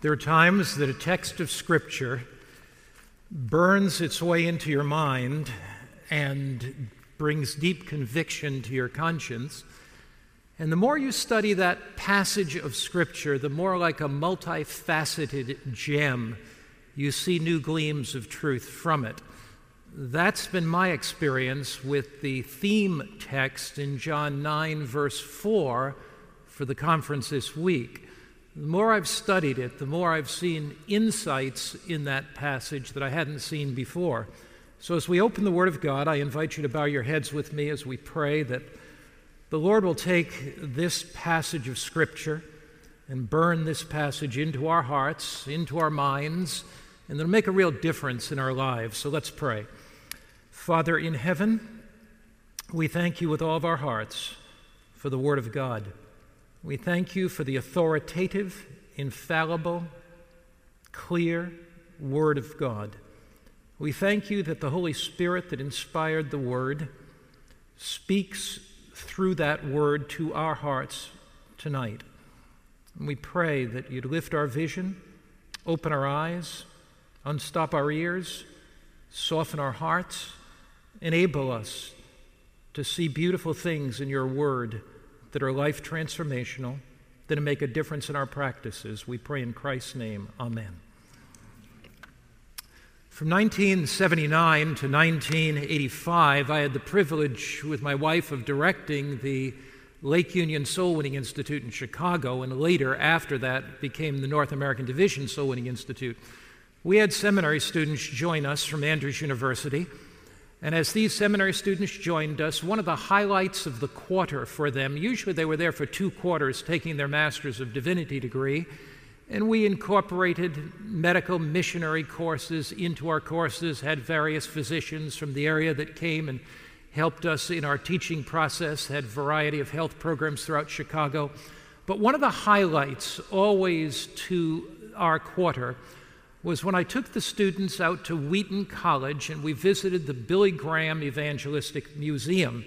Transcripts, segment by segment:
There are times that a text of Scripture burns its way into your mind and brings deep conviction to your conscience. And the more you study that passage of Scripture, the more like a multifaceted gem you see new gleams of truth from it. That's been my experience with the theme text in John 9, verse 4, for the conference this week. The more I've studied it, the more I've seen insights in that passage that I hadn't seen before. So, as we open the Word of God, I invite you to bow your heads with me as we pray that the Lord will take this passage of Scripture and burn this passage into our hearts, into our minds, and it'll make a real difference in our lives. So, let's pray. Father in heaven, we thank you with all of our hearts for the Word of God. We thank you for the authoritative, infallible, clear Word of God. We thank you that the Holy Spirit that inspired the Word speaks through that Word to our hearts tonight. And we pray that you'd lift our vision, open our eyes, unstop our ears, soften our hearts, enable us to see beautiful things in your Word that are life transformational, that make a difference in our practices. We pray in Christ's name. Amen. From 1979 to 1985, I had the privilege with my wife of directing the Lake Union Soul Winning Institute in Chicago, and later, after that, became the North American Division Soul Winning Institute. We had seminary students join us from Andrews University and as these seminary students joined us, one of the highlights of the quarter for them, usually they were there for two quarters taking their Master's of Divinity degree, and we incorporated medical missionary courses into our courses, had various physicians from the area that came and helped us in our teaching process, had variety of health programs throughout Chicago. But one of the highlights always to our quarter was when I took the students out to Wheaton College and we visited the Billy Graham Evangelistic Museum.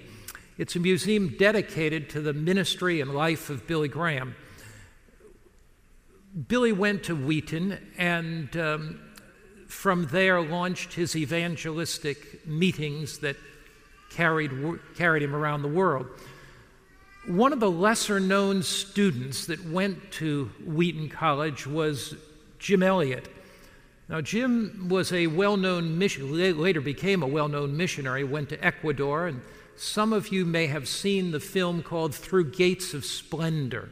It's a museum dedicated to the ministry and life of Billy Graham. Billy went to Wheaton and um, from there launched his evangelistic meetings that carried, carried him around the world. One of the lesser known students that went to Wheaton College was Jim Elliot. Now, Jim was a well known mission, later became a well known missionary, went to Ecuador, and some of you may have seen the film called Through Gates of Splendor.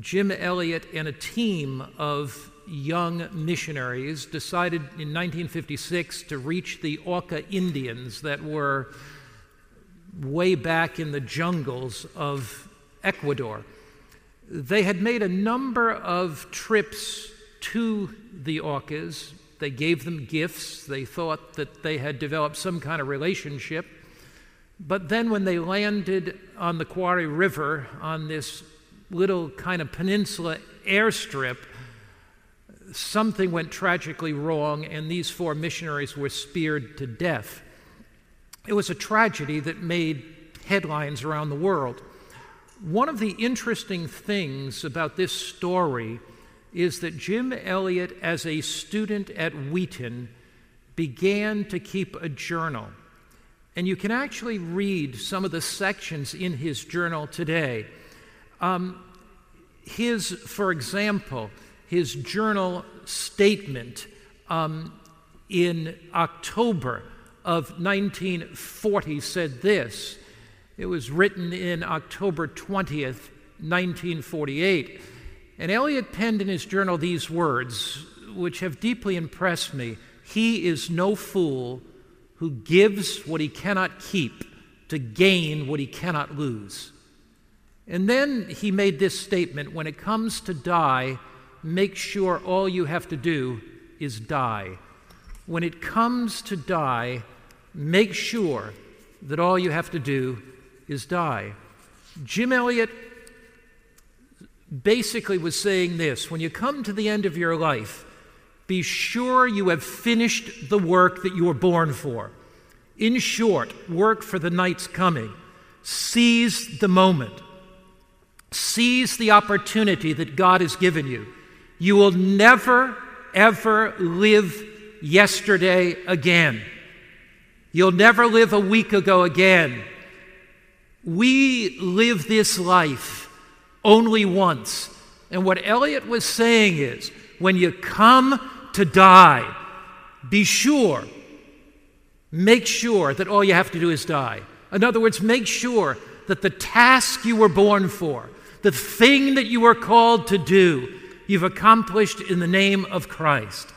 Jim Elliot and a team of young missionaries decided in 1956 to reach the Auca Indians that were way back in the jungles of Ecuador. They had made a number of trips to the Aucas. They gave them gifts. They thought that they had developed some kind of relationship. But then, when they landed on the Curaray River on this little kind of peninsula airstrip, something went tragically wrong, and these four missionaries were speared to death. It was a tragedy that made headlines around the world. One of the interesting things about this story is that Jim Elliot, as a student at Wheaton, began to keep a journal. And you can actually read some of the sections in his journal today. Um, his, for example, his journal statement um, in October of 1940 said this. It was written in October 20th, 1948. And Elliot penned in his journal these words, which have deeply impressed me He is no fool who gives what he cannot keep to gain what he cannot lose. And then he made this statement when it comes to die, make sure all you have to do is die. When it comes to die, make sure that all you have to do is die. Jim Elliot basically was saying this when you come to the end of your life, be sure you have finished the work that you were born for. In short, work for the night's coming. Seize the moment. Seize the opportunity that God has given you. You will never, ever live yesterday again. You'll never live a week ago again. We live this life only once. And what Elliot was saying is when you come to die, be sure, make sure that all you have to do is die. In other words, make sure that the task you were born for, the thing that you were called to do, you've accomplished in the name of Christ.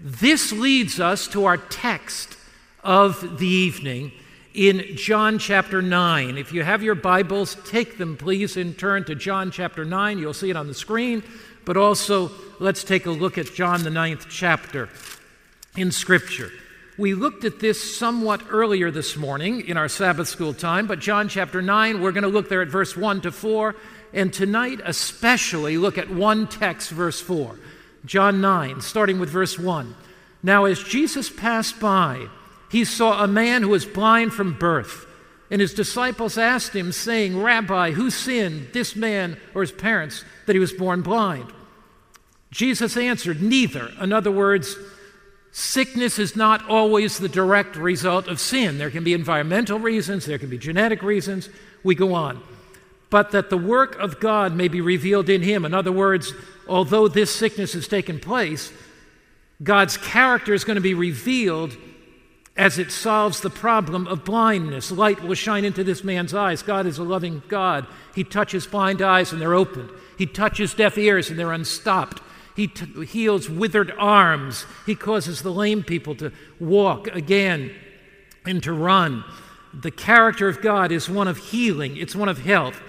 This leads us to our text of the evening in John chapter 9. If you have your Bibles, take them please and turn to John chapter 9. You'll see it on the screen, but also let's take a look at John the ninth chapter in Scripture. We looked at this somewhat earlier this morning in our Sabbath school time, but John chapter 9, we're going to look there at verse 1 to 4, and tonight especially look at one text, verse 4. John 9, starting with verse 1. Now, as Jesus passed by, he saw a man who was blind from birth. And his disciples asked him, saying, Rabbi, who sinned, this man or his parents, that he was born blind? Jesus answered, Neither. In other words, sickness is not always the direct result of sin. There can be environmental reasons, there can be genetic reasons. We go on. But that the work of God may be revealed in him. In other words, although this sickness has taken place, God's character is going to be revealed as it solves the problem of blindness. Light will shine into this man's eyes. God is a loving God. He touches blind eyes and they're opened, He touches deaf ears and they're unstopped. He t- heals withered arms. He causes the lame people to walk again and to run. The character of God is one of healing, it's one of health.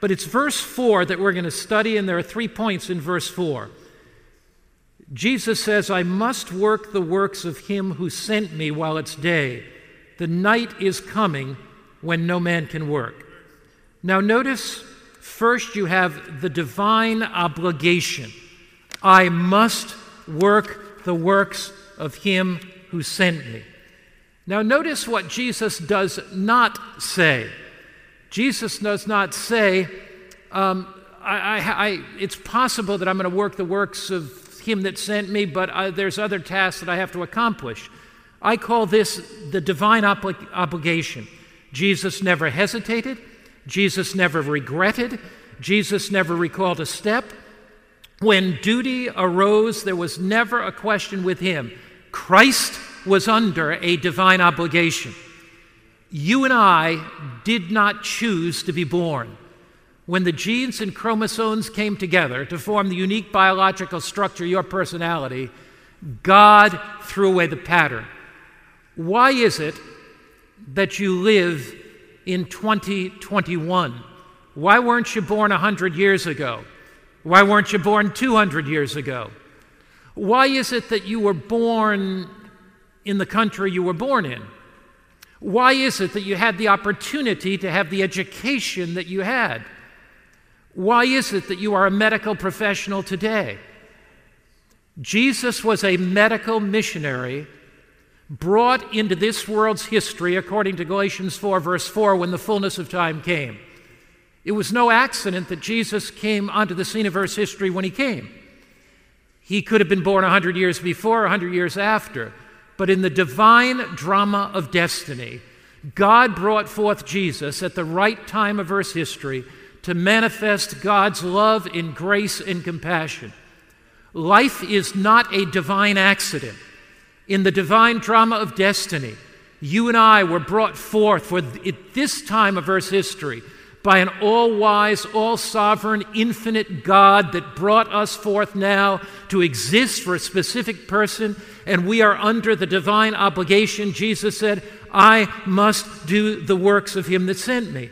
But it's verse 4 that we're going to study, and there are three points in verse 4. Jesus says, I must work the works of him who sent me while it's day. The night is coming when no man can work. Now, notice first you have the divine obligation. I must work the works of him who sent me. Now, notice what Jesus does not say. Jesus does not say, um, I, I, I, it's possible that I'm going to work the works of him that sent me, but uh, there's other tasks that I have to accomplish. I call this the divine obli- obligation. Jesus never hesitated, Jesus never regretted, Jesus never recalled a step. When duty arose, there was never a question with him. Christ was under a divine obligation. You and I did not choose to be born when the genes and chromosomes came together to form the unique biological structure, your personality, God threw away the pattern. Why is it that you live in 2021? Why weren't you born 100 years ago? Why weren't you born 200 years ago? Why is it that you were born in the country you were born in? Why is it that you had the opportunity to have the education that you had? Why is it that you are a medical professional today? Jesus was a medical missionary brought into this world's history, according to Galatians 4, verse 4, when the fullness of time came. It was no accident that Jesus came onto the scene of Earth's history when he came. He could have been born 100 years before, 100 years after, but in the divine drama of destiny, God brought forth Jesus at the right time of Earth's history to manifest God's love in grace and compassion. Life is not a divine accident. In the divine drama of destiny, you and I were brought forth for this time of Earth's history by an all wise, all sovereign, infinite God that brought us forth now to exist for a specific person, and we are under the divine obligation. Jesus said, I must do the works of him that sent me.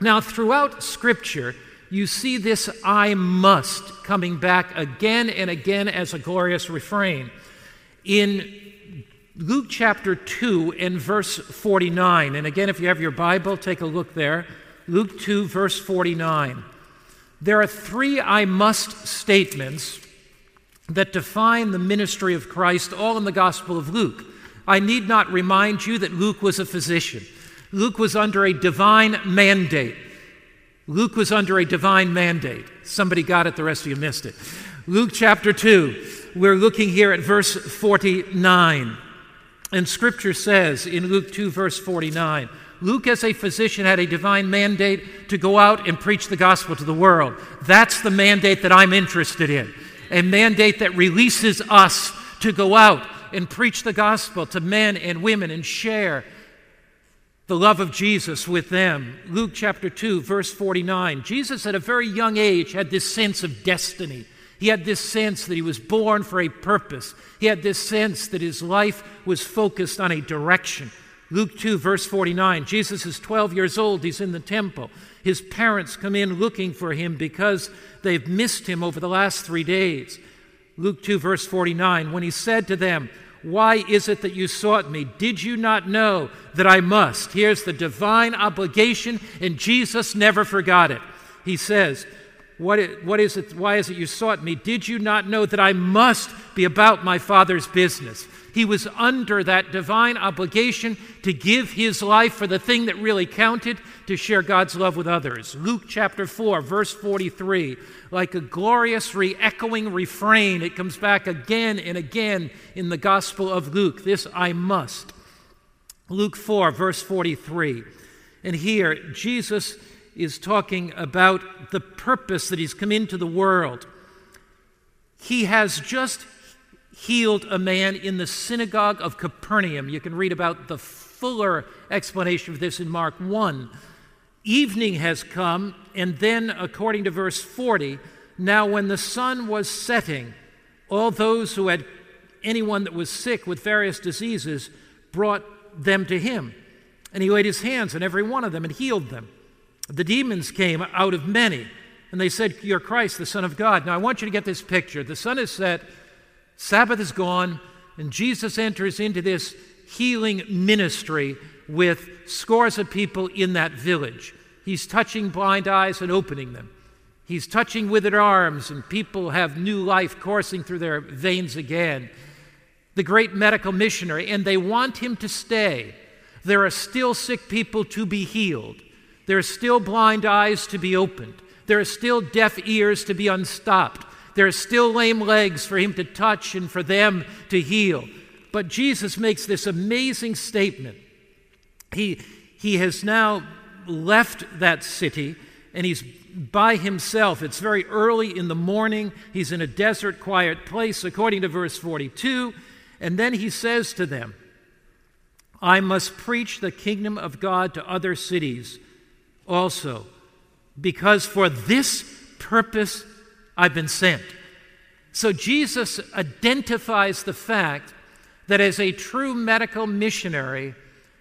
Now, throughout Scripture, you see this I must coming back again and again as a glorious refrain. In Luke chapter 2 and verse 49, and again, if you have your Bible, take a look there. Luke 2, verse 49. There are three I must statements that define the ministry of Christ, all in the Gospel of Luke. I need not remind you that Luke was a physician. Luke was under a divine mandate. Luke was under a divine mandate. Somebody got it, the rest of you missed it. Luke chapter 2, we're looking here at verse 49. And scripture says in Luke 2, verse 49, Luke, as a physician, had a divine mandate to go out and preach the gospel to the world. That's the mandate that I'm interested in. A mandate that releases us to go out and preach the gospel to men and women and share the love of Jesus with them. Luke chapter 2, verse 49. Jesus, at a very young age, had this sense of destiny. He had this sense that he was born for a purpose. He had this sense that his life was focused on a direction. Luke 2, verse 49. Jesus is 12 years old. He's in the temple. His parents come in looking for him because they've missed him over the last three days. Luke 2, verse 49. When he said to them, why is it that you sought me? Did you not know that I must? Here's the divine obligation, and Jesus never forgot it. He says, "What? What is it? Why is it you sought me? Did you not know that I must be about my Father's business? He was under that divine obligation to give his life for the thing that really counted, to share God's love with others. Luke chapter 4, verse 43, like a glorious re echoing refrain, it comes back again and again in the Gospel of Luke. This I must. Luke 4, verse 43. And here, Jesus is talking about the purpose that he's come into the world. He has just healed a man in the synagogue of Capernaum. You can read about the fuller explanation of this in Mark 1. Evening has come, and then, according to verse 40, now when the sun was setting, all those who had anyone that was sick with various diseases brought them to him. And he laid his hands on every one of them and healed them. The demons came out of many, and they said, You're Christ, the Son of God. Now I want you to get this picture. The sun is set, Sabbath is gone, and Jesus enters into this healing ministry with scores of people in that village. He's touching blind eyes and opening them. He's touching withered arms, and people have new life coursing through their veins again. The great medical missionary, and they want him to stay. There are still sick people to be healed. There are still blind eyes to be opened. There are still deaf ears to be unstopped. There are still lame legs for him to touch and for them to heal. But Jesus makes this amazing statement. He, he has now left that city and he's by himself. It's very early in the morning. He's in a desert, quiet place, according to verse 42. And then he says to them, I must preach the kingdom of God to other cities also, because for this purpose I've been sent. So Jesus identifies the fact that as a true medical missionary,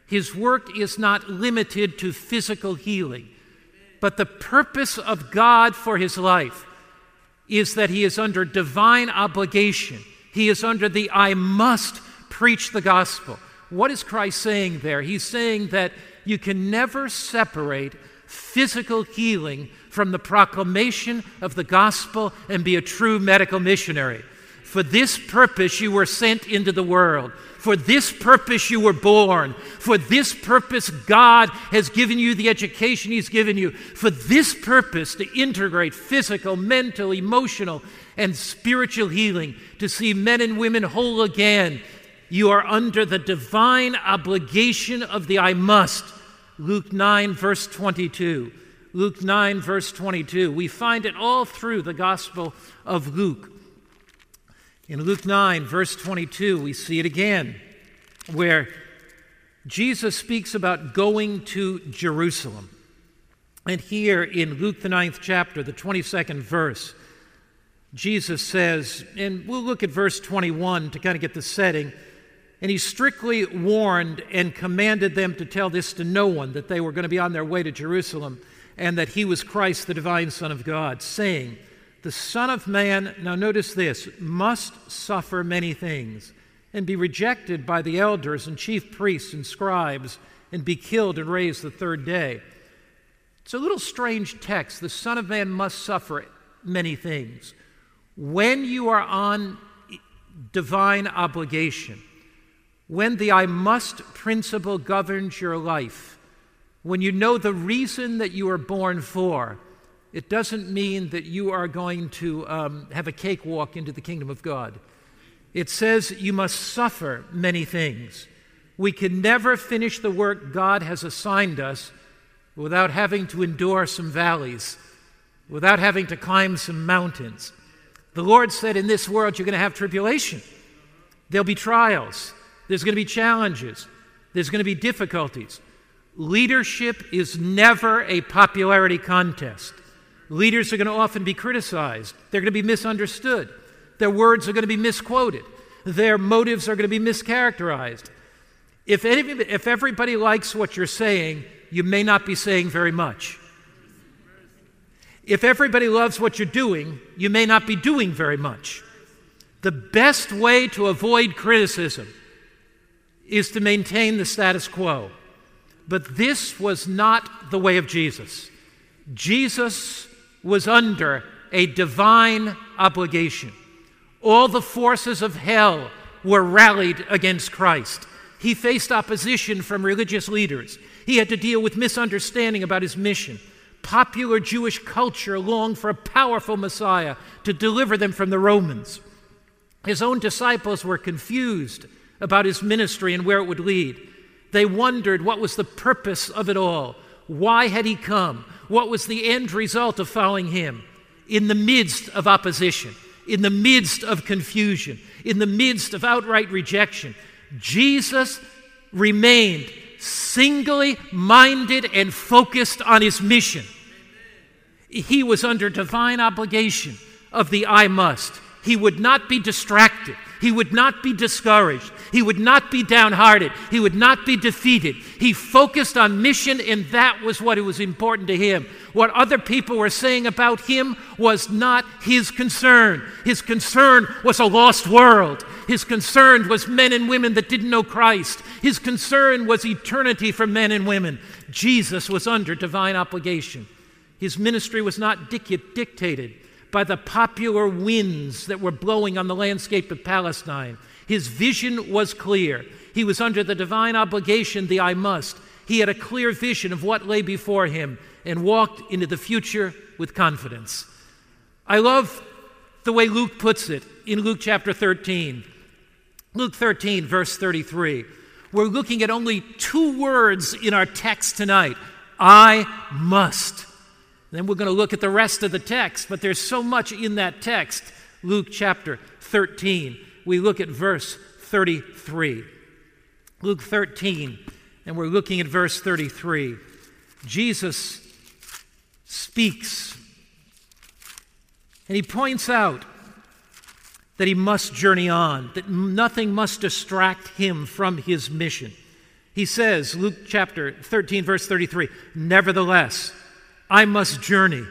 his work is not limited to physical healing, but the purpose of God for his life is that he is under divine obligation. He is under the I must preach the gospel. What is Christ saying there? He's saying that you can never separate physical healing from the proclamation of the gospel and be a true medical missionary. For this purpose you were sent into the world. For this purpose you were born. For this purpose God has given you the education He's given you. For this purpose to integrate physical, mental, emotional, and spiritual healing, to see men and women whole again. You are under the divine obligation of the I must. Luke 9, verse 22. Luke 9, verse 22. We find it all through the Gospel of Luke. In Luke 9, verse 22, we see it again, where Jesus speaks about going to Jerusalem. And here in Luke, the ninth chapter, the 22nd verse, Jesus says, and we'll look at verse 21 to kind of get the setting. And he strictly warned and commanded them to tell this to no one that they were going to be on their way to Jerusalem and that he was Christ, the divine Son of God, saying, The Son of Man, now notice this, must suffer many things and be rejected by the elders and chief priests and scribes and be killed and raised the third day. It's a little strange text. The Son of Man must suffer many things. When you are on divine obligation, when the I must principle governs your life, when you know the reason that you are born for, it doesn't mean that you are going to um, have a cakewalk into the kingdom of God. It says you must suffer many things. We can never finish the work God has assigned us without having to endure some valleys, without having to climb some mountains. The Lord said, In this world, you're going to have tribulation. There'll be trials. There's going to be challenges. There's going to be difficulties. Leadership is never a popularity contest. Leaders are going to often be criticized, they're going to be misunderstood, their words are going to be misquoted, their motives are going to be mischaracterized. If, any, if everybody likes what you're saying, you may not be saying very much. If everybody loves what you're doing, you may not be doing very much. The best way to avoid criticism is to maintain the status quo. But this was not the way of Jesus. Jesus was under a divine obligation. All the forces of hell were rallied against Christ. He faced opposition from religious leaders. He had to deal with misunderstanding about his mission. Popular Jewish culture longed for a powerful Messiah to deliver them from the Romans. His own disciples were confused about his ministry and where it would lead. They wondered what was the purpose of it all. Why had he come? What was the end result of following him? In the midst of opposition, in the midst of confusion, in the midst of outright rejection, Jesus remained singly minded and focused on his mission. He was under divine obligation of the I must. He would not be distracted. He would not be discouraged. He would not be downhearted. He would not be defeated. He focused on mission, and that was what was important to him. What other people were saying about him was not his concern. His concern was a lost world. His concern was men and women that didn't know Christ. His concern was eternity for men and women. Jesus was under divine obligation. His ministry was not dictated by the popular winds that were blowing on the landscape of Palestine. His vision was clear. He was under the divine obligation, the I must. He had a clear vision of what lay before him and walked into the future with confidence. I love the way Luke puts it in Luke chapter 13. Luke 13, verse 33. We're looking at only two words in our text tonight I must. Then we're going to look at the rest of the text, but there's so much in that text. Luke chapter 13. We look at verse 33. Luke 13, and we're looking at verse 33. Jesus speaks, and he points out that he must journey on, that nothing must distract him from his mission. He says, Luke chapter 13, verse 33, Nevertheless, I must journey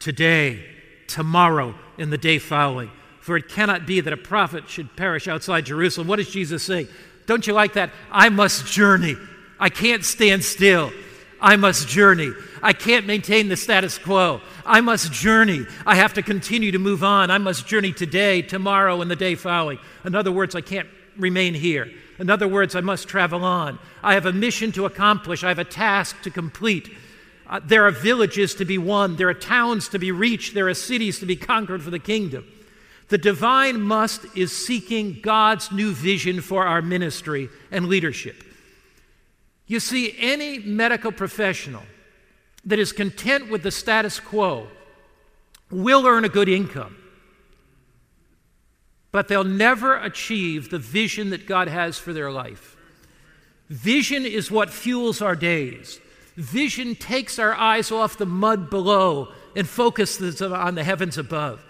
today, tomorrow, and the day following. For it cannot be that a prophet should perish outside Jerusalem. What does Jesus say? Don't you like that? I must journey. I can't stand still. I must journey. I can't maintain the status quo. I must journey. I have to continue to move on. I must journey today, tomorrow, and the day following. In other words, I can't remain here. In other words, I must travel on. I have a mission to accomplish, I have a task to complete. Uh, there are villages to be won, there are towns to be reached, there are cities to be conquered for the kingdom. The divine must is seeking God's new vision for our ministry and leadership. You see, any medical professional that is content with the status quo will earn a good income, but they'll never achieve the vision that God has for their life. Vision is what fuels our days. Vision takes our eyes off the mud below and focuses on the heavens above.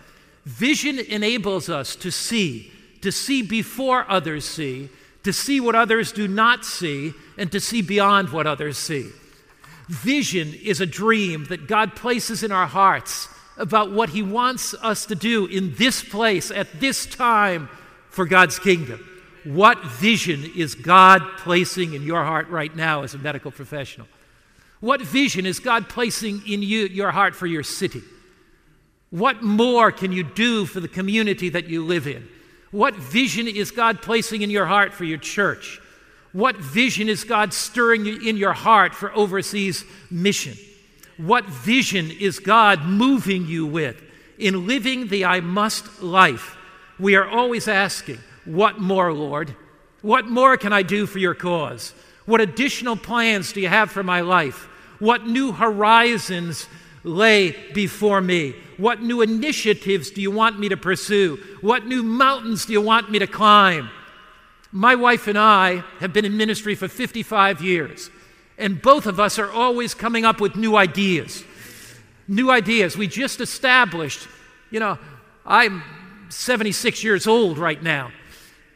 Vision enables us to see, to see before others see, to see what others do not see, and to see beyond what others see. Vision is a dream that God places in our hearts about what He wants us to do in this place at this time for God's kingdom. What vision is God placing in your heart right now as a medical professional? What vision is God placing in you, your heart for your city? What more can you do for the community that you live in? What vision is God placing in your heart for your church? What vision is God stirring in your heart for overseas mission? What vision is God moving you with in living the I must life? We are always asking, What more, Lord? What more can I do for your cause? What additional plans do you have for my life? What new horizons lay before me? What new initiatives do you want me to pursue? What new mountains do you want me to climb? My wife and I have been in ministry for 55 years, and both of us are always coming up with new ideas. New ideas. We just established, you know, I'm 76 years old right now,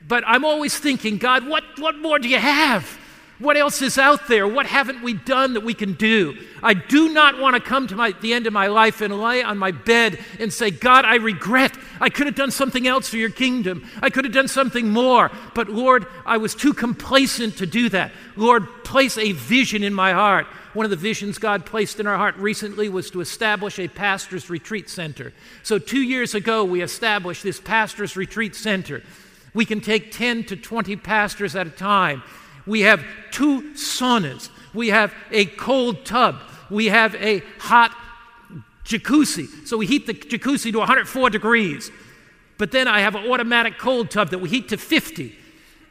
but I'm always thinking, God, what, what more do you have? What else is out there? What haven't we done that we can do? I do not want to come to my, the end of my life and lie on my bed and say, God, I regret. I could have done something else for your kingdom. I could have done something more. But Lord, I was too complacent to do that. Lord, place a vision in my heart. One of the visions God placed in our heart recently was to establish a pastor's retreat center. So, two years ago, we established this pastor's retreat center. We can take 10 to 20 pastors at a time. We have two saunas. We have a cold tub. We have a hot jacuzzi. So we heat the jacuzzi to 104 degrees. But then I have an automatic cold tub that we heat to 50.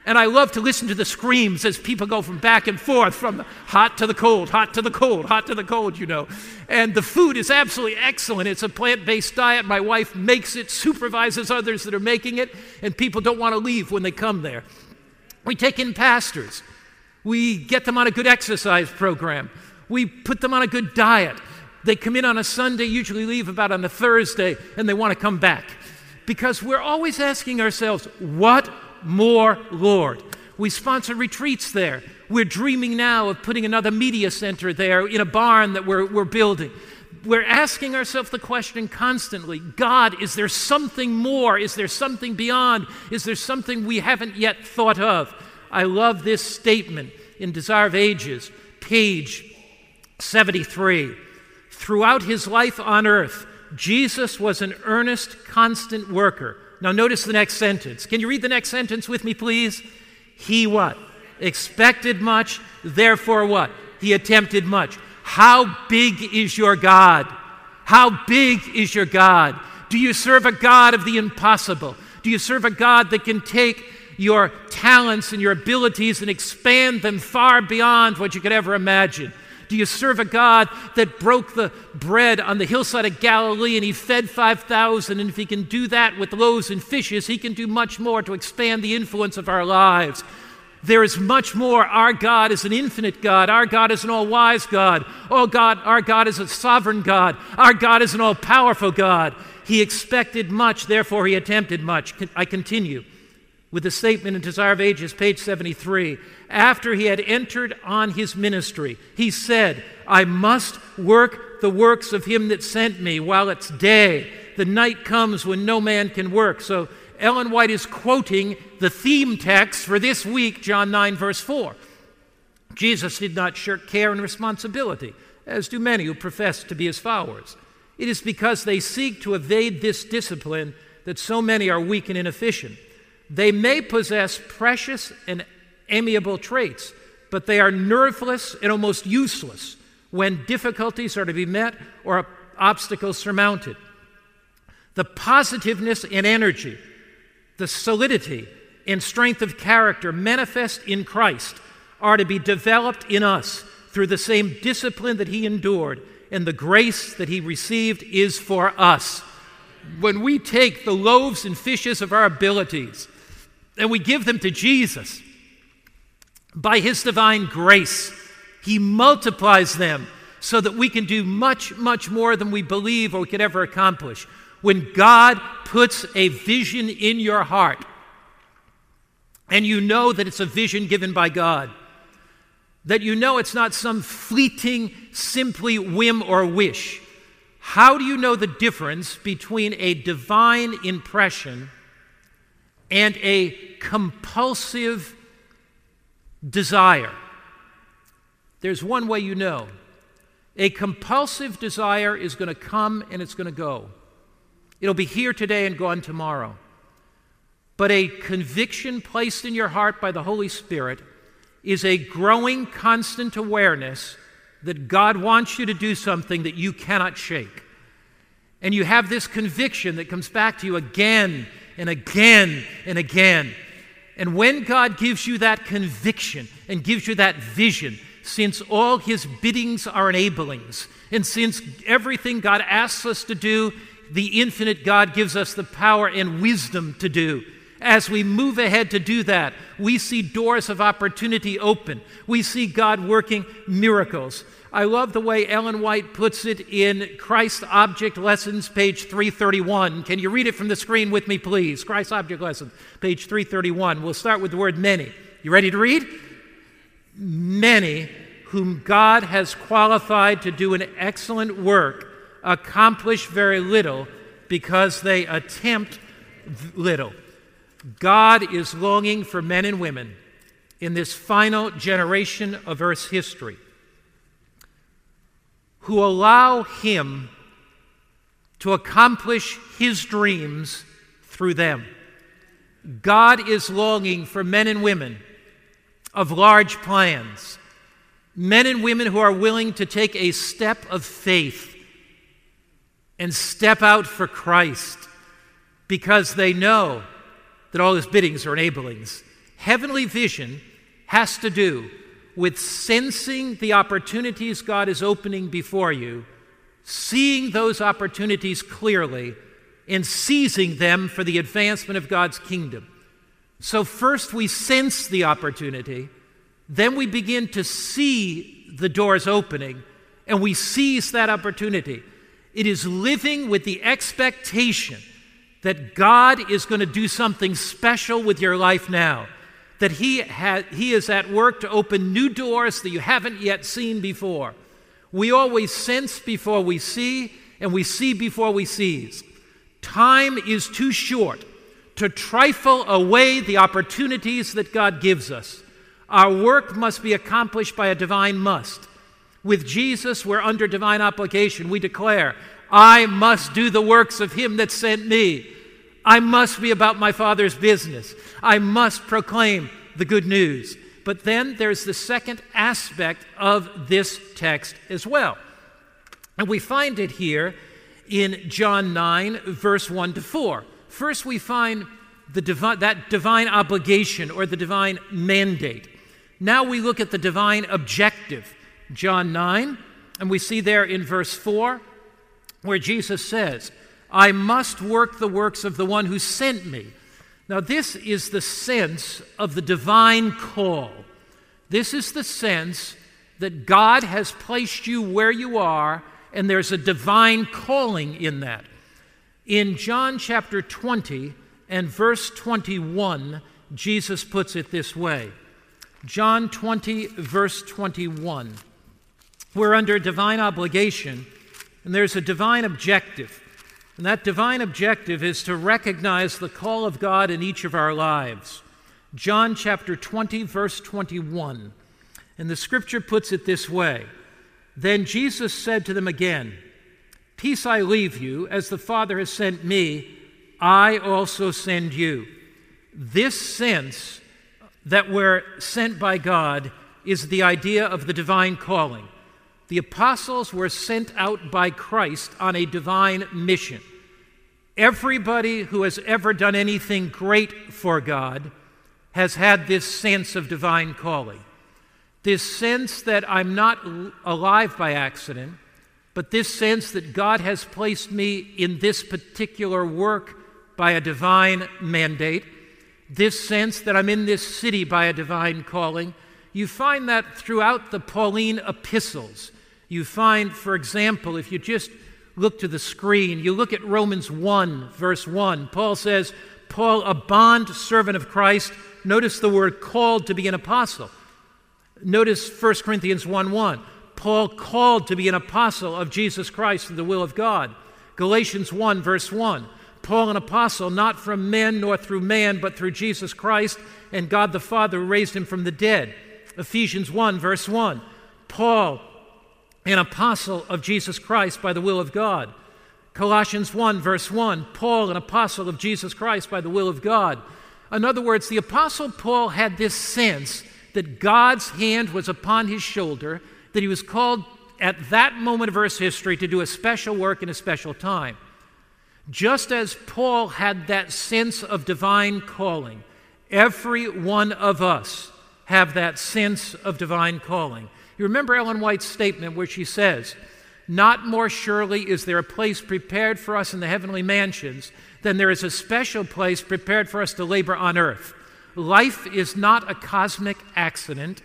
And I love to listen to the screams as people go from back and forth from the hot to the cold, hot to the cold, hot to the cold, you know. And the food is absolutely excellent. It's a plant based diet. My wife makes it, supervises others that are making it, and people don't want to leave when they come there. We take in pastors. We get them on a good exercise program. We put them on a good diet. They come in on a Sunday, usually leave about on a Thursday, and they want to come back. Because we're always asking ourselves, what more, Lord? We sponsor retreats there. We're dreaming now of putting another media center there in a barn that we're, we're building. We're asking ourselves the question constantly God, is there something more? Is there something beyond? Is there something we haven't yet thought of? I love this statement in Desire of Ages, page 73. Throughout his life on earth, Jesus was an earnest, constant worker. Now, notice the next sentence. Can you read the next sentence with me, please? He what? Expected much, therefore what? He attempted much. How big is your God? How big is your God? Do you serve a God of the impossible? Do you serve a God that can take your talents and your abilities and expand them far beyond what you could ever imagine? Do you serve a God that broke the bread on the hillside of Galilee and he fed 5,000? And if he can do that with loaves and fishes, he can do much more to expand the influence of our lives. There is much more. Our God is an infinite God. Our God is an all wise God. Oh God, our God is a sovereign God. Our God is an all powerful God. He expected much, therefore he attempted much. I continue with the statement in Desire of Ages, page 73. After he had entered on his ministry, he said, I must work the works of him that sent me while it's day. The night comes when no man can work. So Ellen White is quoting the theme text for this week, John 9, verse 4. Jesus did not shirk care and responsibility, as do many who profess to be his followers. It is because they seek to evade this discipline that so many are weak and inefficient. They may possess precious and amiable traits, but they are nerveless and almost useless when difficulties are to be met or obstacles surmounted. The positiveness and energy, the solidity and strength of character manifest in Christ are to be developed in us through the same discipline that He endured, and the grace that He received is for us. When we take the loaves and fishes of our abilities, and we give them to Jesus. By His divine grace, He multiplies them so that we can do much, much more than we believe or could ever accomplish. When God puts a vision in your heart, and you know that it's a vision given by God, that you know it's not some fleeting, simply whim or wish. How do you know the difference between a divine impression and a compulsive desire. There's one way you know. A compulsive desire is going to come and it's going to go. It'll be here today and gone tomorrow. But a conviction placed in your heart by the Holy Spirit is a growing, constant awareness that God wants you to do something that you cannot shake. And you have this conviction that comes back to you again and again and again. And when God gives you that conviction and gives you that vision, since all his biddings are enablings, and since everything God asks us to do, the infinite God gives us the power and wisdom to do. As we move ahead to do that, we see doors of opportunity open. We see God working miracles. I love the way Ellen White puts it in Christ Object Lessons, page 331. Can you read it from the screen with me, please? Christ Object Lessons, page 331. We'll start with the word many. You ready to read? Many whom God has qualified to do an excellent work accomplish very little because they attempt little. God is longing for men and women in this final generation of Earth's history who allow Him to accomplish His dreams through them. God is longing for men and women of large plans, men and women who are willing to take a step of faith and step out for Christ because they know that all his biddings are enablings. Heavenly vision has to do with sensing the opportunities God is opening before you, seeing those opportunities clearly, and seizing them for the advancement of God's kingdom. So, first we sense the opportunity, then we begin to see the doors opening, and we seize that opportunity. It is living with the expectation that God is going to do something special with your life now, that he, ha- he is at work to open new doors that you haven't yet seen before. We always sense before we see, and we see before we seize. Time is too short to trifle away the opportunities that God gives us. Our work must be accomplished by a divine must. With Jesus, we're under divine obligation. We declare, I must do the works of him that sent me. I must be about my Father's business. I must proclaim the good news. But then there's the second aspect of this text as well. And we find it here in John 9, verse 1 to 4. First, we find the divi- that divine obligation or the divine mandate. Now we look at the divine objective. John 9, and we see there in verse 4 where Jesus says, I must work the works of the one who sent me. Now, this is the sense of the divine call. This is the sense that God has placed you where you are, and there's a divine calling in that. In John chapter 20 and verse 21, Jesus puts it this way John 20, verse 21. We're under divine obligation, and there's a divine objective. And that divine objective is to recognize the call of God in each of our lives. John chapter 20, verse 21. And the scripture puts it this way Then Jesus said to them again, Peace I leave you, as the Father has sent me, I also send you. This sense that we're sent by God is the idea of the divine calling. The apostles were sent out by Christ on a divine mission. Everybody who has ever done anything great for God has had this sense of divine calling. This sense that I'm not alive by accident, but this sense that God has placed me in this particular work by a divine mandate, this sense that I'm in this city by a divine calling. You find that throughout the Pauline epistles. You find, for example, if you just look to the screen, you look at Romans 1, verse 1. Paul says, Paul, a bond servant of Christ. Notice the word called to be an apostle. Notice 1 Corinthians 1 1. Paul called to be an apostle of Jesus Christ in the will of God. Galatians 1, verse 1. Paul, an apostle, not from men nor through man, but through Jesus Christ and God the Father who raised him from the dead. Ephesians 1, verse 1. Paul, an apostle of Jesus Christ by the will of God. Colossians 1, verse 1, Paul, an apostle of Jesus Christ by the will of God. In other words, the apostle Paul had this sense that God's hand was upon his shoulder, that he was called at that moment of Earth's history to do a special work in a special time. Just as Paul had that sense of divine calling, every one of us have that sense of divine calling. You remember Ellen White's statement where she says, Not more surely is there a place prepared for us in the heavenly mansions than there is a special place prepared for us to labor on earth. Life is not a cosmic accident.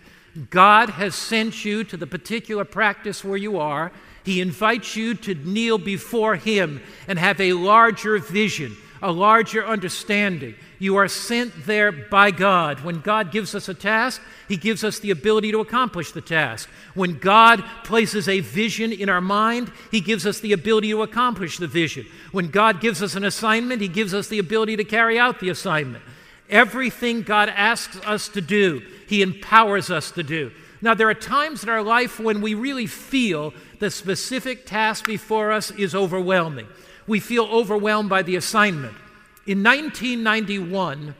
God has sent you to the particular practice where you are. He invites you to kneel before Him and have a larger vision, a larger understanding. You are sent there by God. When God gives us a task, He gives us the ability to accomplish the task. When God places a vision in our mind, He gives us the ability to accomplish the vision. When God gives us an assignment, He gives us the ability to carry out the assignment. Everything God asks us to do, He empowers us to do. Now, there are times in our life when we really feel the specific task before us is overwhelming. We feel overwhelmed by the assignment. In 1991,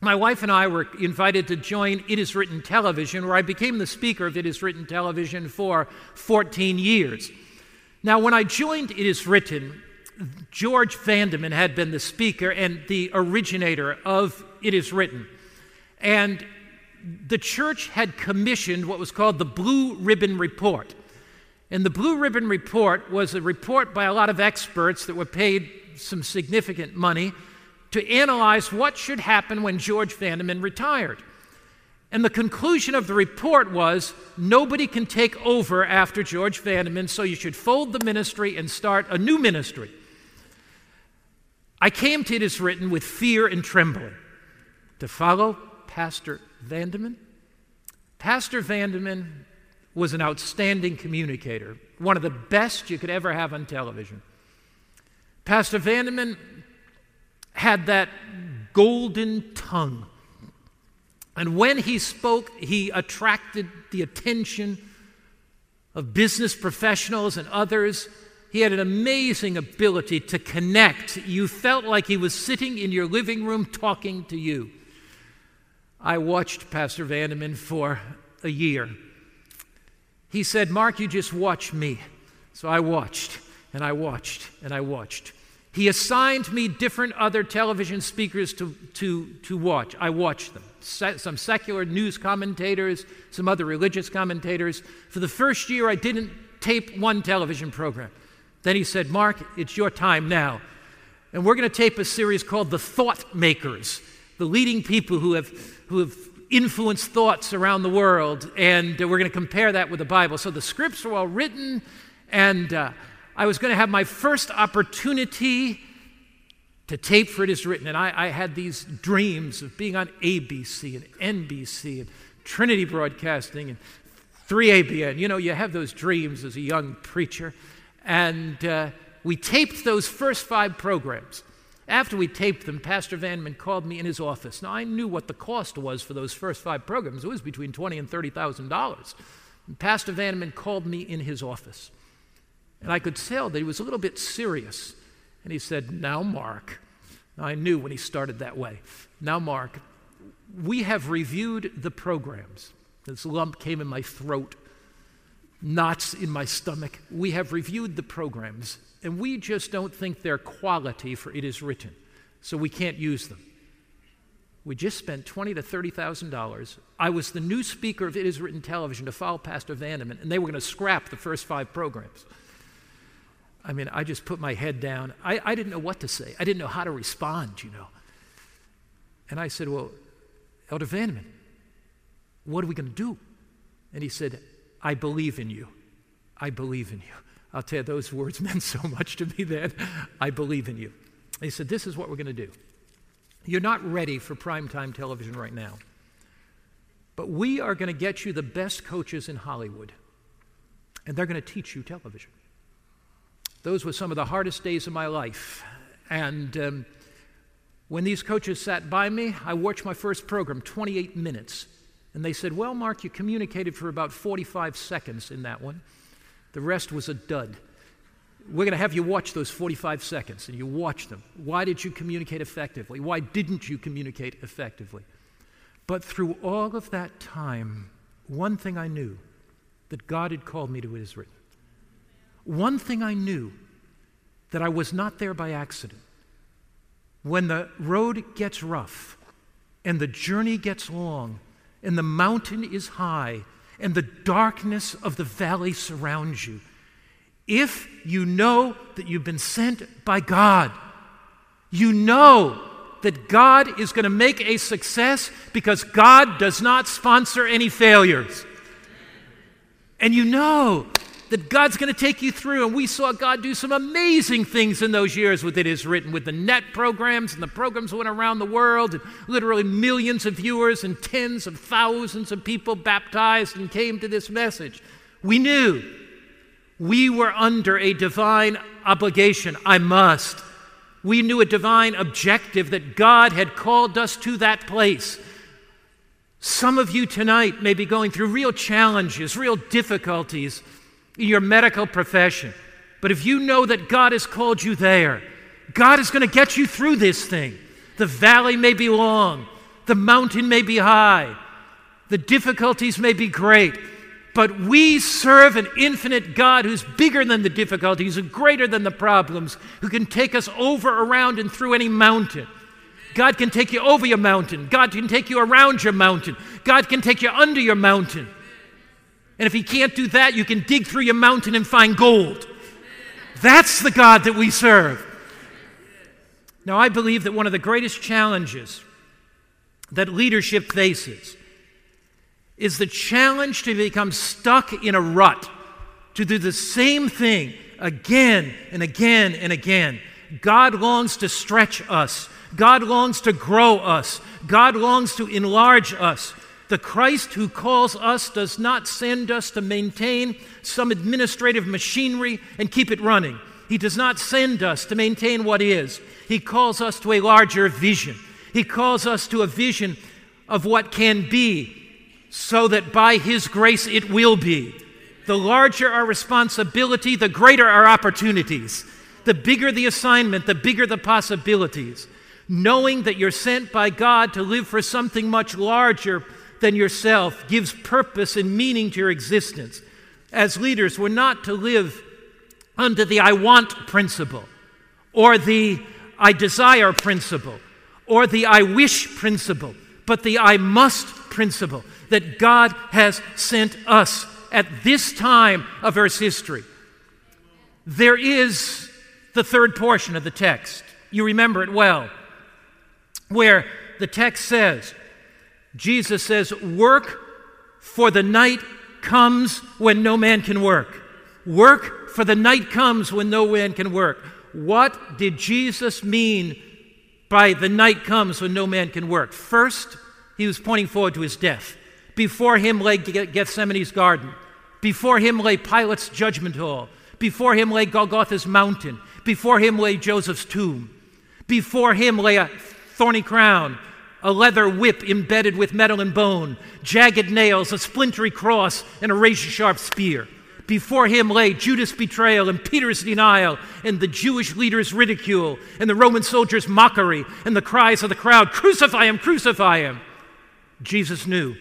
my wife and I were invited to join It Is Written Television, where I became the speaker of It Is Written Television for 14 years. Now, when I joined It Is Written, George Vandeman had been the speaker and the originator of It Is Written. And the church had commissioned what was called the Blue Ribbon Report. And the Blue Ribbon Report was a report by a lot of experts that were paid some significant money to analyze what should happen when George Vandeman retired. And the conclusion of the report was nobody can take over after George Vandeman, so you should fold the ministry and start a new ministry. I came to It Is Written with fear and trembling to follow Pastor Vandeman. Pastor Vandeman was an outstanding communicator, one of the best you could ever have on television. Pastor Vandeman had that golden tongue. And when he spoke, he attracted the attention of business professionals and others he had an amazing ability to connect. You felt like he was sitting in your living room talking to you. I watched Pastor Vandeman for a year. He said, Mark, you just watch me. So I watched, and I watched, and I watched. He assigned me different other television speakers to, to, to watch. I watched them. Se- some secular news commentators, some other religious commentators. For the first year, I didn't tape one television program. Then he said, Mark, it's your time now. And we're going to tape a series called The Thought Makers, the leading people who have, who have influenced thoughts around the world. And uh, we're going to compare that with the Bible. So the scripts are all written, and uh, I was going to have my first opportunity to tape for it is written. And I, I had these dreams of being on ABC and NBC and Trinity Broadcasting and 3ABN. You know, you have those dreams as a young preacher. And uh, we taped those first five programs. After we taped them, Pastor Vandeman called me in his office. Now, I knew what the cost was for those first five programs. It was between twenty and $30,000. Pastor Vandeman called me in his office. And I could tell that he was a little bit serious. And he said, Now, Mark, I knew when he started that way. Now, Mark, we have reviewed the programs. This lump came in my throat knots in my stomach. We have reviewed the programs, and we just don't think they're quality for it is written, so we can't use them. We just spent twenty to thirty thousand dollars. I was the new speaker of It Is Written Television to follow Pastor Vandeman, and they were going to scrap the first five programs. I mean, I just put my head down. I, I didn't know what to say. I didn't know how to respond, you know. And I said, Well, Elder Vandeman, what are we going to do? And he said, I believe in you. I believe in you. I'll tell you, those words meant so much to me then. I believe in you. He said, This is what we're going to do. You're not ready for primetime television right now, but we are going to get you the best coaches in Hollywood, and they're going to teach you television. Those were some of the hardest days of my life. And um, when these coaches sat by me, I watched my first program, 28 minutes. And they said, Well, Mark, you communicated for about 45 seconds in that one. The rest was a dud. We're going to have you watch those 45 seconds, and you watch them. Why did you communicate effectively? Why didn't you communicate effectively? But through all of that time, one thing I knew that God had called me to it is written. One thing I knew that I was not there by accident. When the road gets rough and the journey gets long and the mountain is high and the darkness of the valley surrounds you, if you know that you've been sent by God, you know that God is going to make a success because God does not sponsor any failures. And you know that God's going to take you through. And we saw God do some amazing things in those years with It Is Written, with the net programs, and the programs went around the world, and literally millions of viewers and tens of thousands of people baptized and came to this message. We knew we were under a divine obligation. I must. We knew a divine objective that God had called us to that place. Some of you tonight may be going through real challenges, real difficulties your medical profession. But if you know that God has called you there, God is going to get you through this thing. The valley may be long, the mountain may be high, the difficulties may be great, but we serve an infinite God who's bigger than the difficulties and greater than the problems, who can take us over, around, and through any mountain. God can take you over your mountain. God can take you around your mountain. God can take you under your mountain. And if He can't do that, you can dig through your mountain and find gold. That's the God that we serve. Now, I believe that one of the greatest challenges that leadership faces is the challenge to become stuck in a rut, to do the same thing again and again and again. God longs to stretch us. God longs to grow us. God longs to enlarge us. The Christ who calls us does not send us to maintain some administrative machinery and keep it running. He does not send us to maintain what is. He calls us to a larger vision. He calls us to a vision of what can be, so that by His grace it will be. The larger our responsibility, the greater our opportunities. The bigger the assignment, the bigger the possibilities knowing that you're sent by God to live for something much larger than yourself gives purpose and meaning to your existence. As leaders, we're not to live under the I want principle or the I desire principle or the I wish principle, but the I must principle that God has sent us at this time of Earth's history. There is the third portion of the text. You remember it well where the text says, Jesus says, Work for the night comes when no man can work. Work for the night comes when no man can work. What did Jesus mean by the night comes when no man can work? First, he was pointing forward to his death. Before him lay Gethsemane's garden. Before him lay Pilate's judgment hall. Before him lay Golgotha's mountain. Before him lay Joseph's tomb. Before him lay a thorny crown, a leather whip embedded with metal and bone, jagged nails, a splintery cross, and a razor sharp spear. Before him lay Judas' betrayal and Peter's denial, and the Jewish leaders' ridicule, and the Roman soldiers' mockery, and the cries of the crowd Crucify him! Crucify him! Jesus knew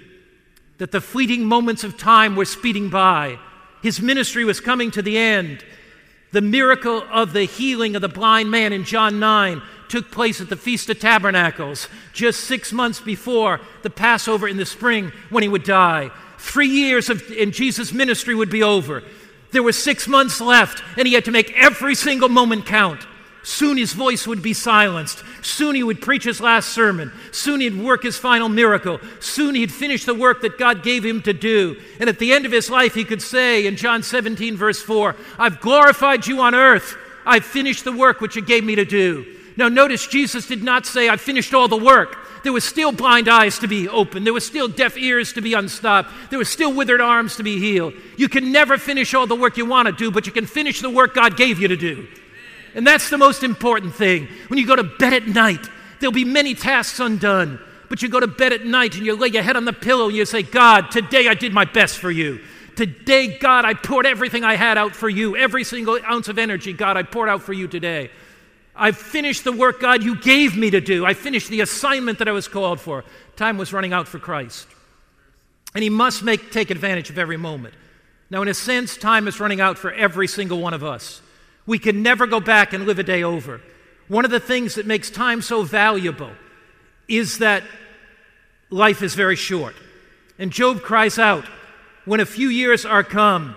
that the fleeting moments of time were speeding by. His ministry was coming to the end. The miracle of the healing of the blind man in John 9 took place at the Feast of Tabernacles just six months before the Passover in the spring when he would die. Three years of, in Jesus' ministry would be over. There were six months left, and he had to make every single moment count. Soon his voice would be silenced. Soon he would preach his last sermon. Soon he'd work his final miracle. Soon he'd finish the work that God gave him to do. And at the end of his life, he could say in John 17, verse 4, I've glorified you on earth. I've finished the work which you gave me to do. Now, notice Jesus did not say, "I've finished all the work. There was still blind eyes to be opened. There was still deaf ears to be unstopped. There was still withered arms to be healed. You can never finish all the work you want to do, but you can finish the work God gave you to do. And that's the most important thing. When you go to bed at night, there'll be many tasks undone. But you go to bed at night and you lay your head on the pillow and you say, God, today I did my best for you. Today, God, I poured everything I had out for you. Every single ounce of energy, God, I poured out for you today. I've finished the work, God, you gave me to do. I finished the assignment that I was called for. Time was running out for Christ. And he must make, take advantage of every moment. Now, in a sense, time is running out for every single one of us. We can never go back and live a day over. One of the things that makes time so valuable is that life is very short. And Job cries out, When a few years are come,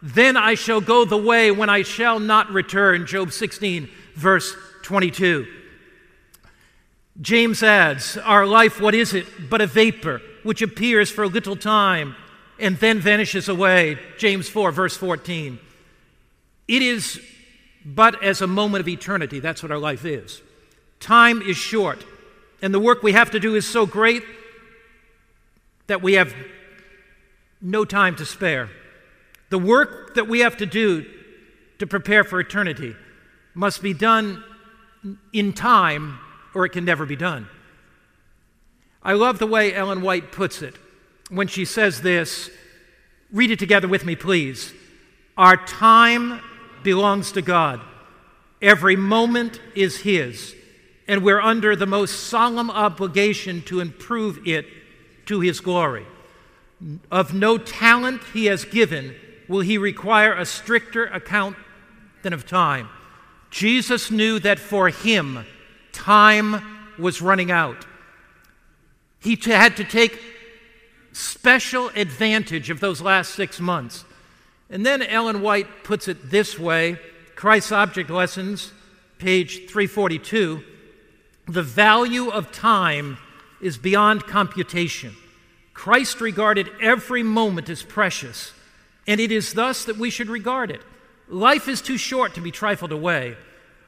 then I shall go the way when I shall not return. Job 16, verse 22. James adds, Our life, what is it but a vapor which appears for a little time and then vanishes away? James 4, verse 14. It is but as a moment of eternity. That's what our life is. Time is short, and the work we have to do is so great that we have no time to spare. The work that we have to do to prepare for eternity must be done in time or it can never be done. I love the way Ellen White puts it when she says this. Read it together with me, please. Our time belongs to God, every moment is His, and we're under the most solemn obligation to improve it to His glory. Of no talent He has given will He require a stricter account than of time. Jesus knew that for him, time was running out. He t- had to take special advantage of those last six months. And then Ellen White puts it this way Christ's Object Lessons, page 342 the value of time is beyond computation. Christ regarded every moment as precious, and it is thus that we should regard it. Life is too short to be trifled away.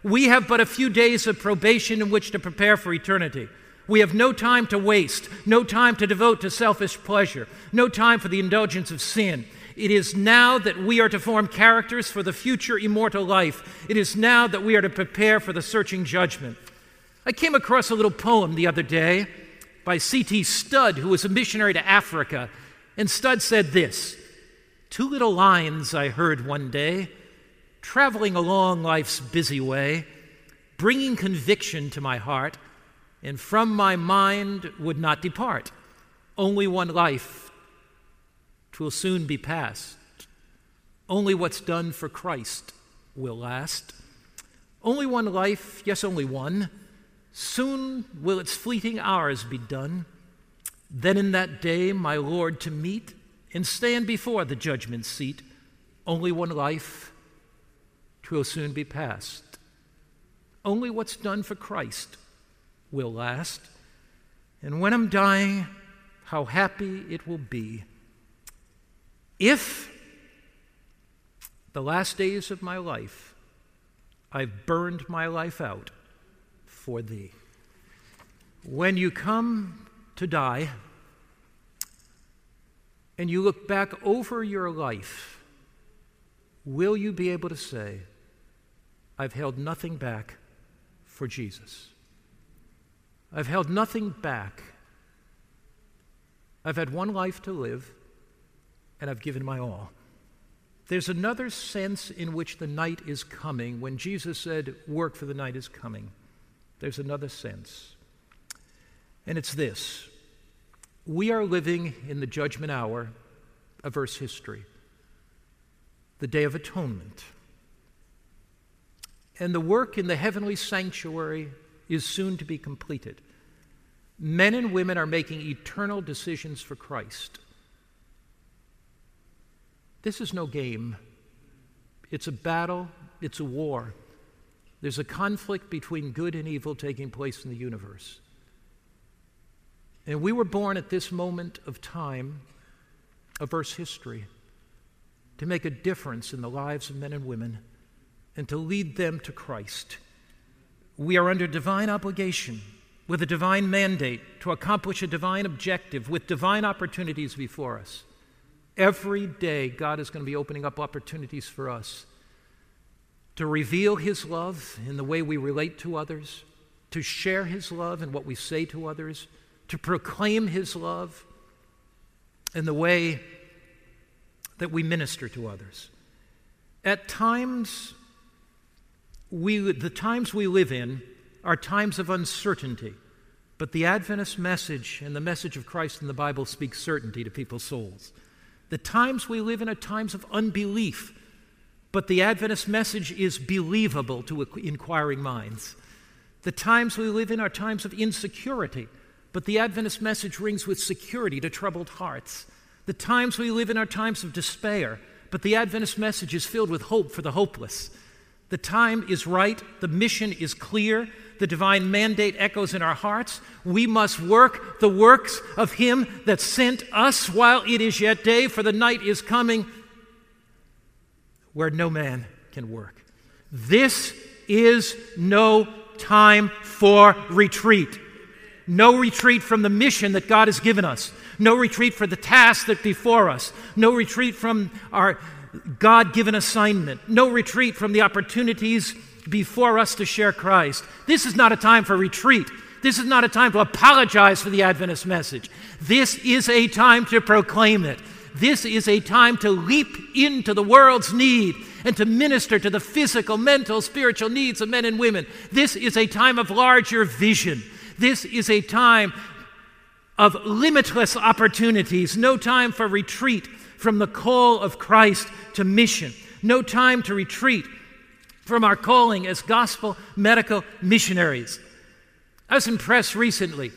We have but a few days of probation in which to prepare for eternity. We have no time to waste, no time to devote to selfish pleasure, no time for the indulgence of sin. It is now that we are to form characters for the future immortal life. It is now that we are to prepare for the searching judgment. I came across a little poem the other day by C.T. Studd, who was a missionary to Africa. And Studd said this Two little lines I heard one day traveling along life's busy way, bringing conviction to my heart, and from my mind would not depart. Only one life, twill soon be past. Only what's done for Christ will last. Only one life, yes, only one. Soon will its fleeting hours be done. Then in that day, my Lord to meet and stand before the judgment seat. Only one life, twill soon be past. Only what's done for Christ will last. And when I'm dying, how happy it will be if the last days of my life I've burned my life out for thee. When you come to die and you look back over your life, will you be able to say, I've held nothing back for Jesus. I've held nothing back. I've had one life to live, and I've given my all. There's another sense in which the night is coming. When Jesus said, Work for the night is coming, there's another sense. And it's this we are living in the judgment hour of Earth's history, the day of atonement. And the work in the heavenly sanctuary is soon to be completed. Men and women are making eternal decisions for Christ. This is no game. It's a battle, it's a war. There's a conflict between good and evil taking place in the universe. And we were born at this moment of time, of Earth's history, to make a difference in the lives of men and women and to lead them to Christ. We are under divine obligation with a divine mandate to accomplish a divine objective with divine opportunities before us. Every day, God is going to be opening up opportunities for us to reveal His love in the way we relate to others, to share His love in what we say to others, to proclaim His love in the way that we minister to others. At times, we, the times we live in are times of uncertainty, but the Adventist message and the message of Christ in the Bible speaks certainty to people's souls. The times we live in are times of unbelief, but the Adventist message is believable to inquiring minds. The times we live in are times of insecurity, but the Adventist message rings with security to troubled hearts. The times we live in are times of despair, but the Adventist message is filled with hope for the hopeless. The time is right, the mission is clear, the divine mandate echoes in our hearts. We must work the works of Him that sent us while it is yet day, for the night is coming where no man can work. This is no time for retreat. No retreat from the mission that God has given us. No retreat for the task that before us. No retreat from our God given assignment. No retreat from the opportunities before us to share Christ. This is not a time for retreat. This is not a time to apologize for the Adventist message. This is a time to proclaim it. This is a time to leap into the world's need and to minister to the physical, mental, spiritual needs of men and women. This is a time of larger vision. This is a time of limitless opportunities, no time for retreat from the call of Christ to mission, no time to retreat from our calling as gospel medical missionaries. I was impressed recently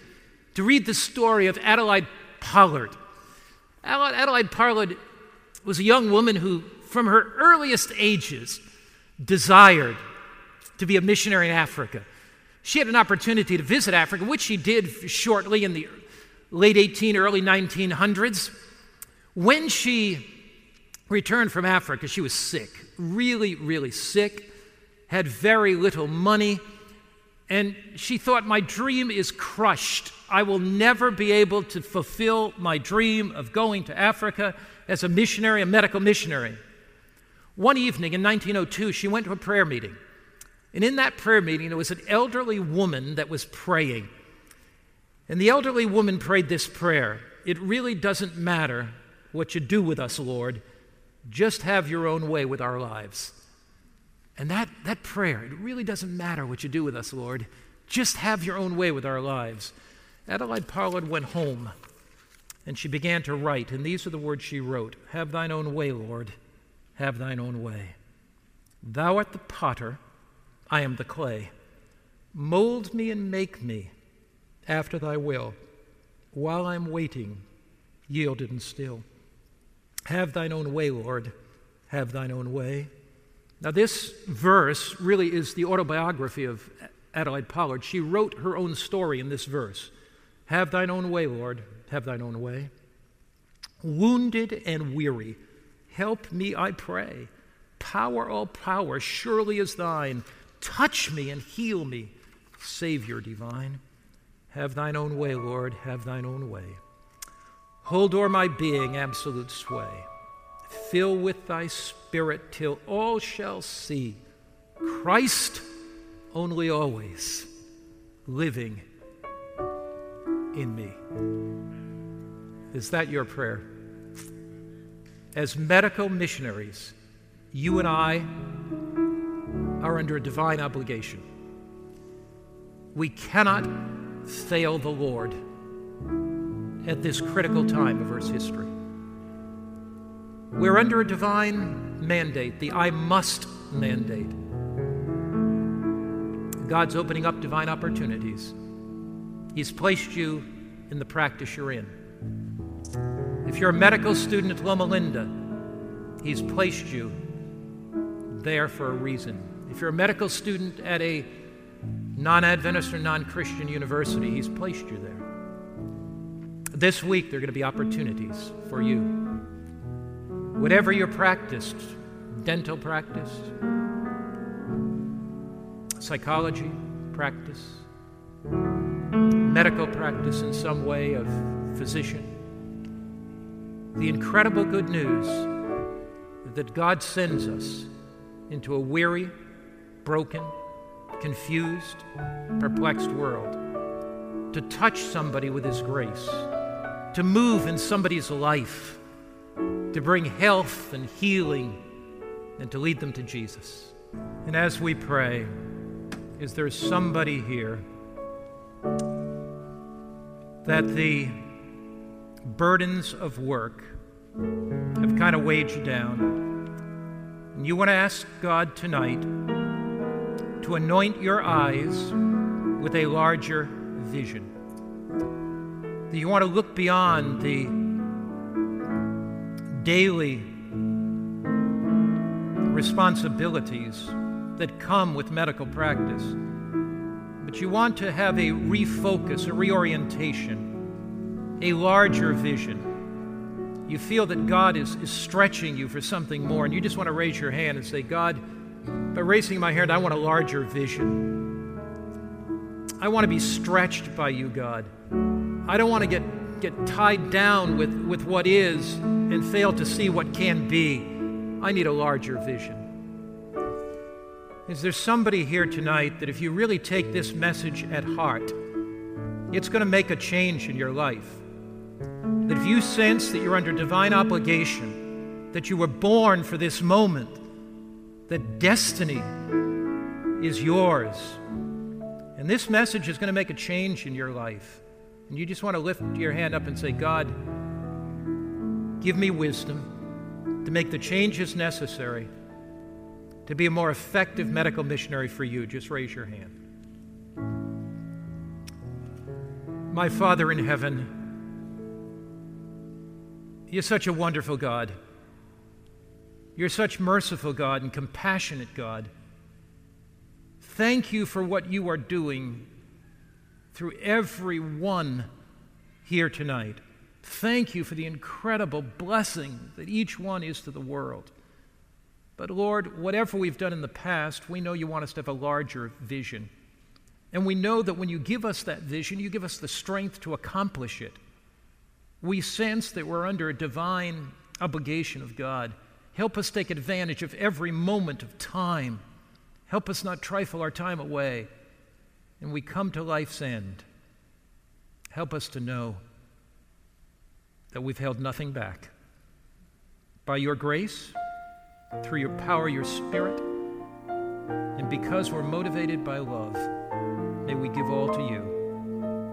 to read the story of Adelaide Pollard. Adelaide Pollard was a young woman who, from her earliest ages, desired to be a missionary in Africa. She had an opportunity to visit Africa, which she did shortly in the late 18, early 1900s. When she returned from Africa, she was sick, really, really sick, had very little money, and she thought, My dream is crushed. I will never be able to fulfill my dream of going to Africa as a missionary, a medical missionary. One evening in 1902, she went to a prayer meeting. And in that prayer meeting, there was an elderly woman that was praying. And the elderly woman prayed this prayer It really doesn't matter what you do with us, Lord, just have your own way with our lives. And that, that prayer, it really doesn't matter what you do with us, Lord, just have your own way with our lives. Adelaide Pollard went home and she began to write, and these are the words she wrote Have thine own way, Lord, have thine own way. Thou art the potter, I am the clay. Mold me and make me after thy will, while I'm waiting, yielded and still. Have thine own way, Lord, have thine own way. Now, this verse really is the autobiography of Adelaide Pollard. She wrote her own story in this verse Have thine own way, Lord, have thine own way. Wounded and weary, help me, I pray. Power, all power, surely is thine. Touch me and heal me, Savior divine. Have thine own way, Lord, have thine own way. Hold o'er my being absolute sway. Fill with thy spirit till all shall see Christ only always living in me. Is that your prayer? As medical missionaries, you and I are under a divine obligation. We cannot fail the Lord at this critical time of Earth's history. We're under a divine mandate, the I must mandate. God's opening up divine opportunities. He's placed you in the practice you're in. If you're a medical student at Loma Linda, He's placed you there for a reason. If you're a medical student at a non Adventist or non Christian university, He's placed you there. This week, there are going to be opportunities for you. Whatever your practice, dental practice, psychology practice, medical practice in some way of physician, the incredible good news that God sends us into a weary, broken, confused, perplexed world, to touch somebody with His grace, to move in somebody's life, to bring health and healing, and to lead them to Jesus. And as we pray, is there somebody here that the burdens of work have kind of weighed you down? And you want to ask God tonight to anoint your eyes with a larger vision. That you want to look beyond the daily responsibilities that come with medical practice. But you want to have a refocus, a reorientation, a larger vision. You feel that God is, is stretching you for something more, and you just want to raise your hand and say, God, by raising my hand, I want a larger vision. I want to be stretched by you, God. I don't want to get, get tied down with, with what is and fail to see what can be. I need a larger vision. Is there somebody here tonight that if you really take this message at heart, it's going to make a change in your life? That if you sense that you're under divine obligation, that you were born for this moment, that destiny is yours, and this message is going to make a change in your life, and you just want to lift your hand up and say, God, give me wisdom to make the changes necessary to be a more effective medical missionary for you, just raise your hand. My Father in heaven, you're such a wonderful God. You're such merciful God and compassionate God. Thank you for what you are doing through everyone here tonight. Thank you for the incredible blessing that each one is to the world. But Lord, whatever we've done in the past, we know you want us to have a larger vision. And we know that when you give us that vision, you give us the strength to accomplish it. We sense that we're under a divine obligation of God. Help us take advantage of every moment of time. Help us not trifle our time away. And we come to life's end. Help us to know that we've held nothing back. By your grace, through your power, your spirit. And because we're motivated by love, may we give all to you.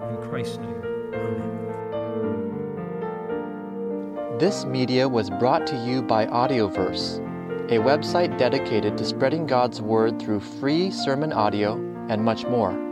In Christ's name, amen. This media was brought to you by Audioverse, a website dedicated to spreading God's Word through free sermon audio and much more.